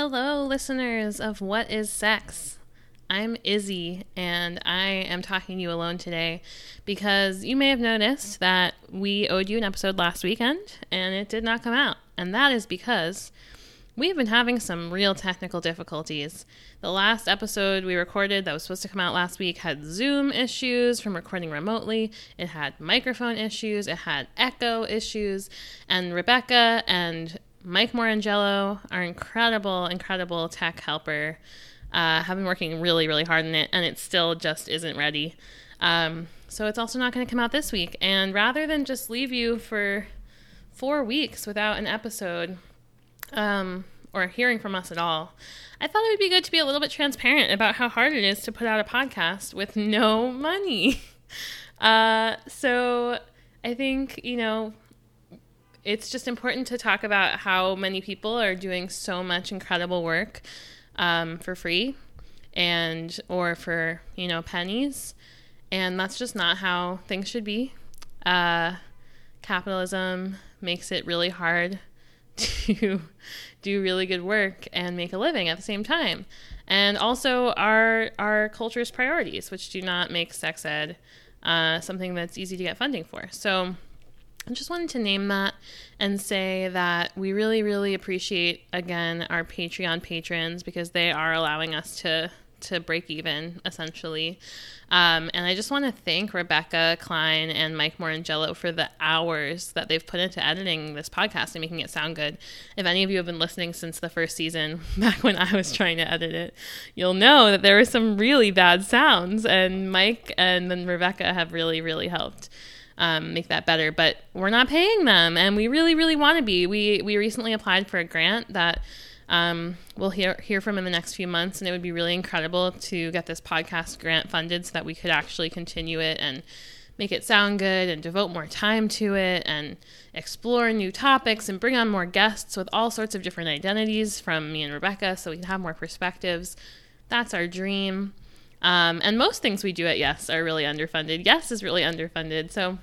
Hello, listeners of What is Sex? I'm Izzy, and I am talking to you alone today because you may have noticed that we owed you an episode last weekend and it did not come out. And that is because we've been having some real technical difficulties. The last episode we recorded that was supposed to come out last week had Zoom issues from recording remotely, it had microphone issues, it had echo issues, and Rebecca and Mike Morangelo, our incredible, incredible tech helper, uh, have been working really, really hard on it, and it still just isn't ready. Um, so it's also not going to come out this week. And rather than just leave you for four weeks without an episode um, or hearing from us at all, I thought it would be good to be a little bit transparent about how hard it is to put out a podcast with no money. Uh, so I think, you know, it's just important to talk about how many people are doing so much incredible work um, for free and or for you know pennies. And that's just not how things should be. Uh, capitalism makes it really hard to do really good work and make a living at the same time. And also our our culture's priorities which do not make sex ed uh, something that's easy to get funding for. So I just wanted to name that and say that we really, really appreciate again our Patreon patrons because they are allowing us to to break even essentially. Um, and I just want to thank Rebecca Klein and Mike Morangello for the hours that they've put into editing this podcast and making it sound good. If any of you have been listening since the first season, back when I was trying to edit it, you'll know that there were some really bad sounds, and Mike and then Rebecca have really, really helped um, make that better. But we're not paying them, and we really, really want to be. We we recently applied for a grant that um, we'll hear hear from in the next few months, and it would be really incredible to get this podcast grant funded so that we could actually continue it and make it sound good and devote more time to it and explore new topics and bring on more guests with all sorts of different identities from me and Rebecca so we can have more perspectives. That's our dream. Um, and most things we do at Yes are really underfunded. Yes is really underfunded. So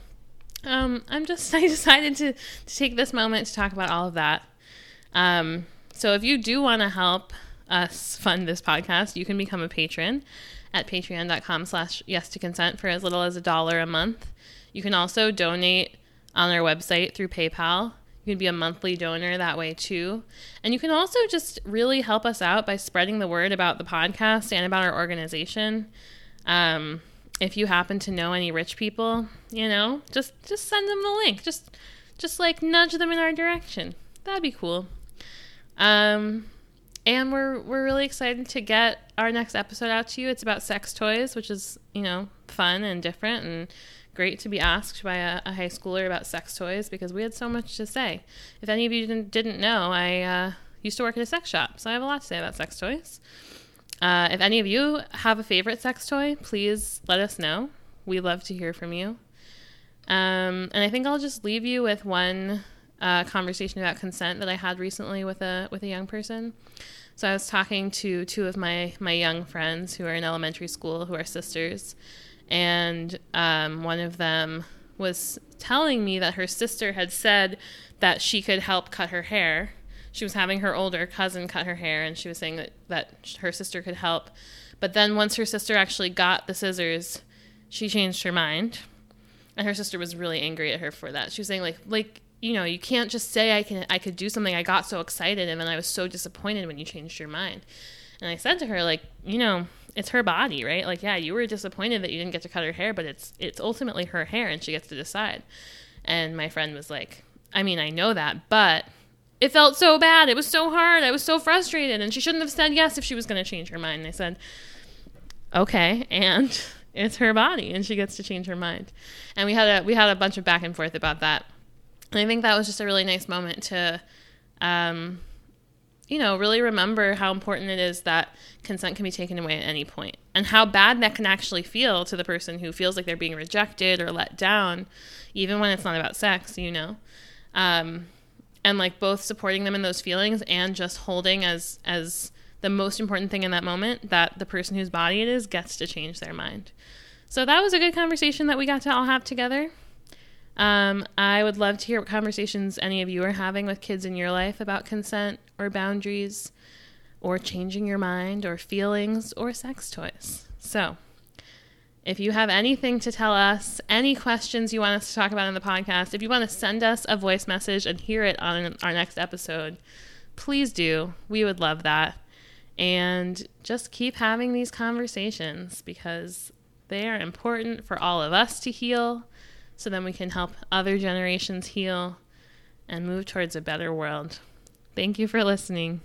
um, I'm just I decided to to take this moment to talk about all of that. Um, so if you do want to help us fund this podcast, you can become a patron at patreon.com slash yes to consent for as little as a dollar a month. You can also donate on our website through PayPal. You can be a monthly donor that way too. And you can also just really help us out by spreading the word about the podcast and about our organization. Um, if you happen to know any rich people, you know, just just send them the link. Just just like nudge them in our direction. That'd be cool. Um and we're we're really excited to get our next episode out to you. It's about sex toys, which is, you know, fun and different and great to be asked by a, a high schooler about sex toys because we had so much to say. If any of you didn't didn't know, I uh, used to work at a sex shop, so I have a lot to say about sex toys. Uh, if any of you have a favorite sex toy, please let us know. We love to hear from you. Um, and I think I'll just leave you with one uh, conversation about consent that I had recently with a with a young person. So I was talking to two of my my young friends who are in elementary school, who are sisters, and um, one of them was telling me that her sister had said that she could help cut her hair she was having her older cousin cut her hair and she was saying that, that her sister could help. But then once her sister actually got the scissors, she changed her mind. And her sister was really angry at her for that. She was saying like like you know, you can't just say I can I could do something. I got so excited and then I was so disappointed when you changed your mind. And I said to her like, you know, it's her body, right? Like, yeah, you were disappointed that you didn't get to cut her hair, but it's it's ultimately her hair and she gets to decide. And my friend was like, I mean, I know that, but it felt so bad. It was so hard. I was so frustrated. And she shouldn't have said yes if she was going to change her mind. And I said, okay. And it's her body and she gets to change her mind. And we had a, we had a bunch of back and forth about that. And I think that was just a really nice moment to, um, you know, really remember how important it is that consent can be taken away at any point and how bad that can actually feel to the person who feels like they're being rejected or let down, even when it's not about sex, you know. Um, and like both supporting them in those feelings and just holding as as the most important thing in that moment that the person whose body it is gets to change their mind. So that was a good conversation that we got to all have together. Um, I would love to hear what conversations any of you are having with kids in your life about consent or boundaries. or changing your mind or feelings or sex toys. So, if you have anything to tell us, any questions you want us to talk about in the podcast, if you want to send us a voice message and hear it on our next episode, please do. We would love that. And just keep having these conversations because they are important for all of us to heal so then we can help other generations heal and move towards a better world. Thank you for listening.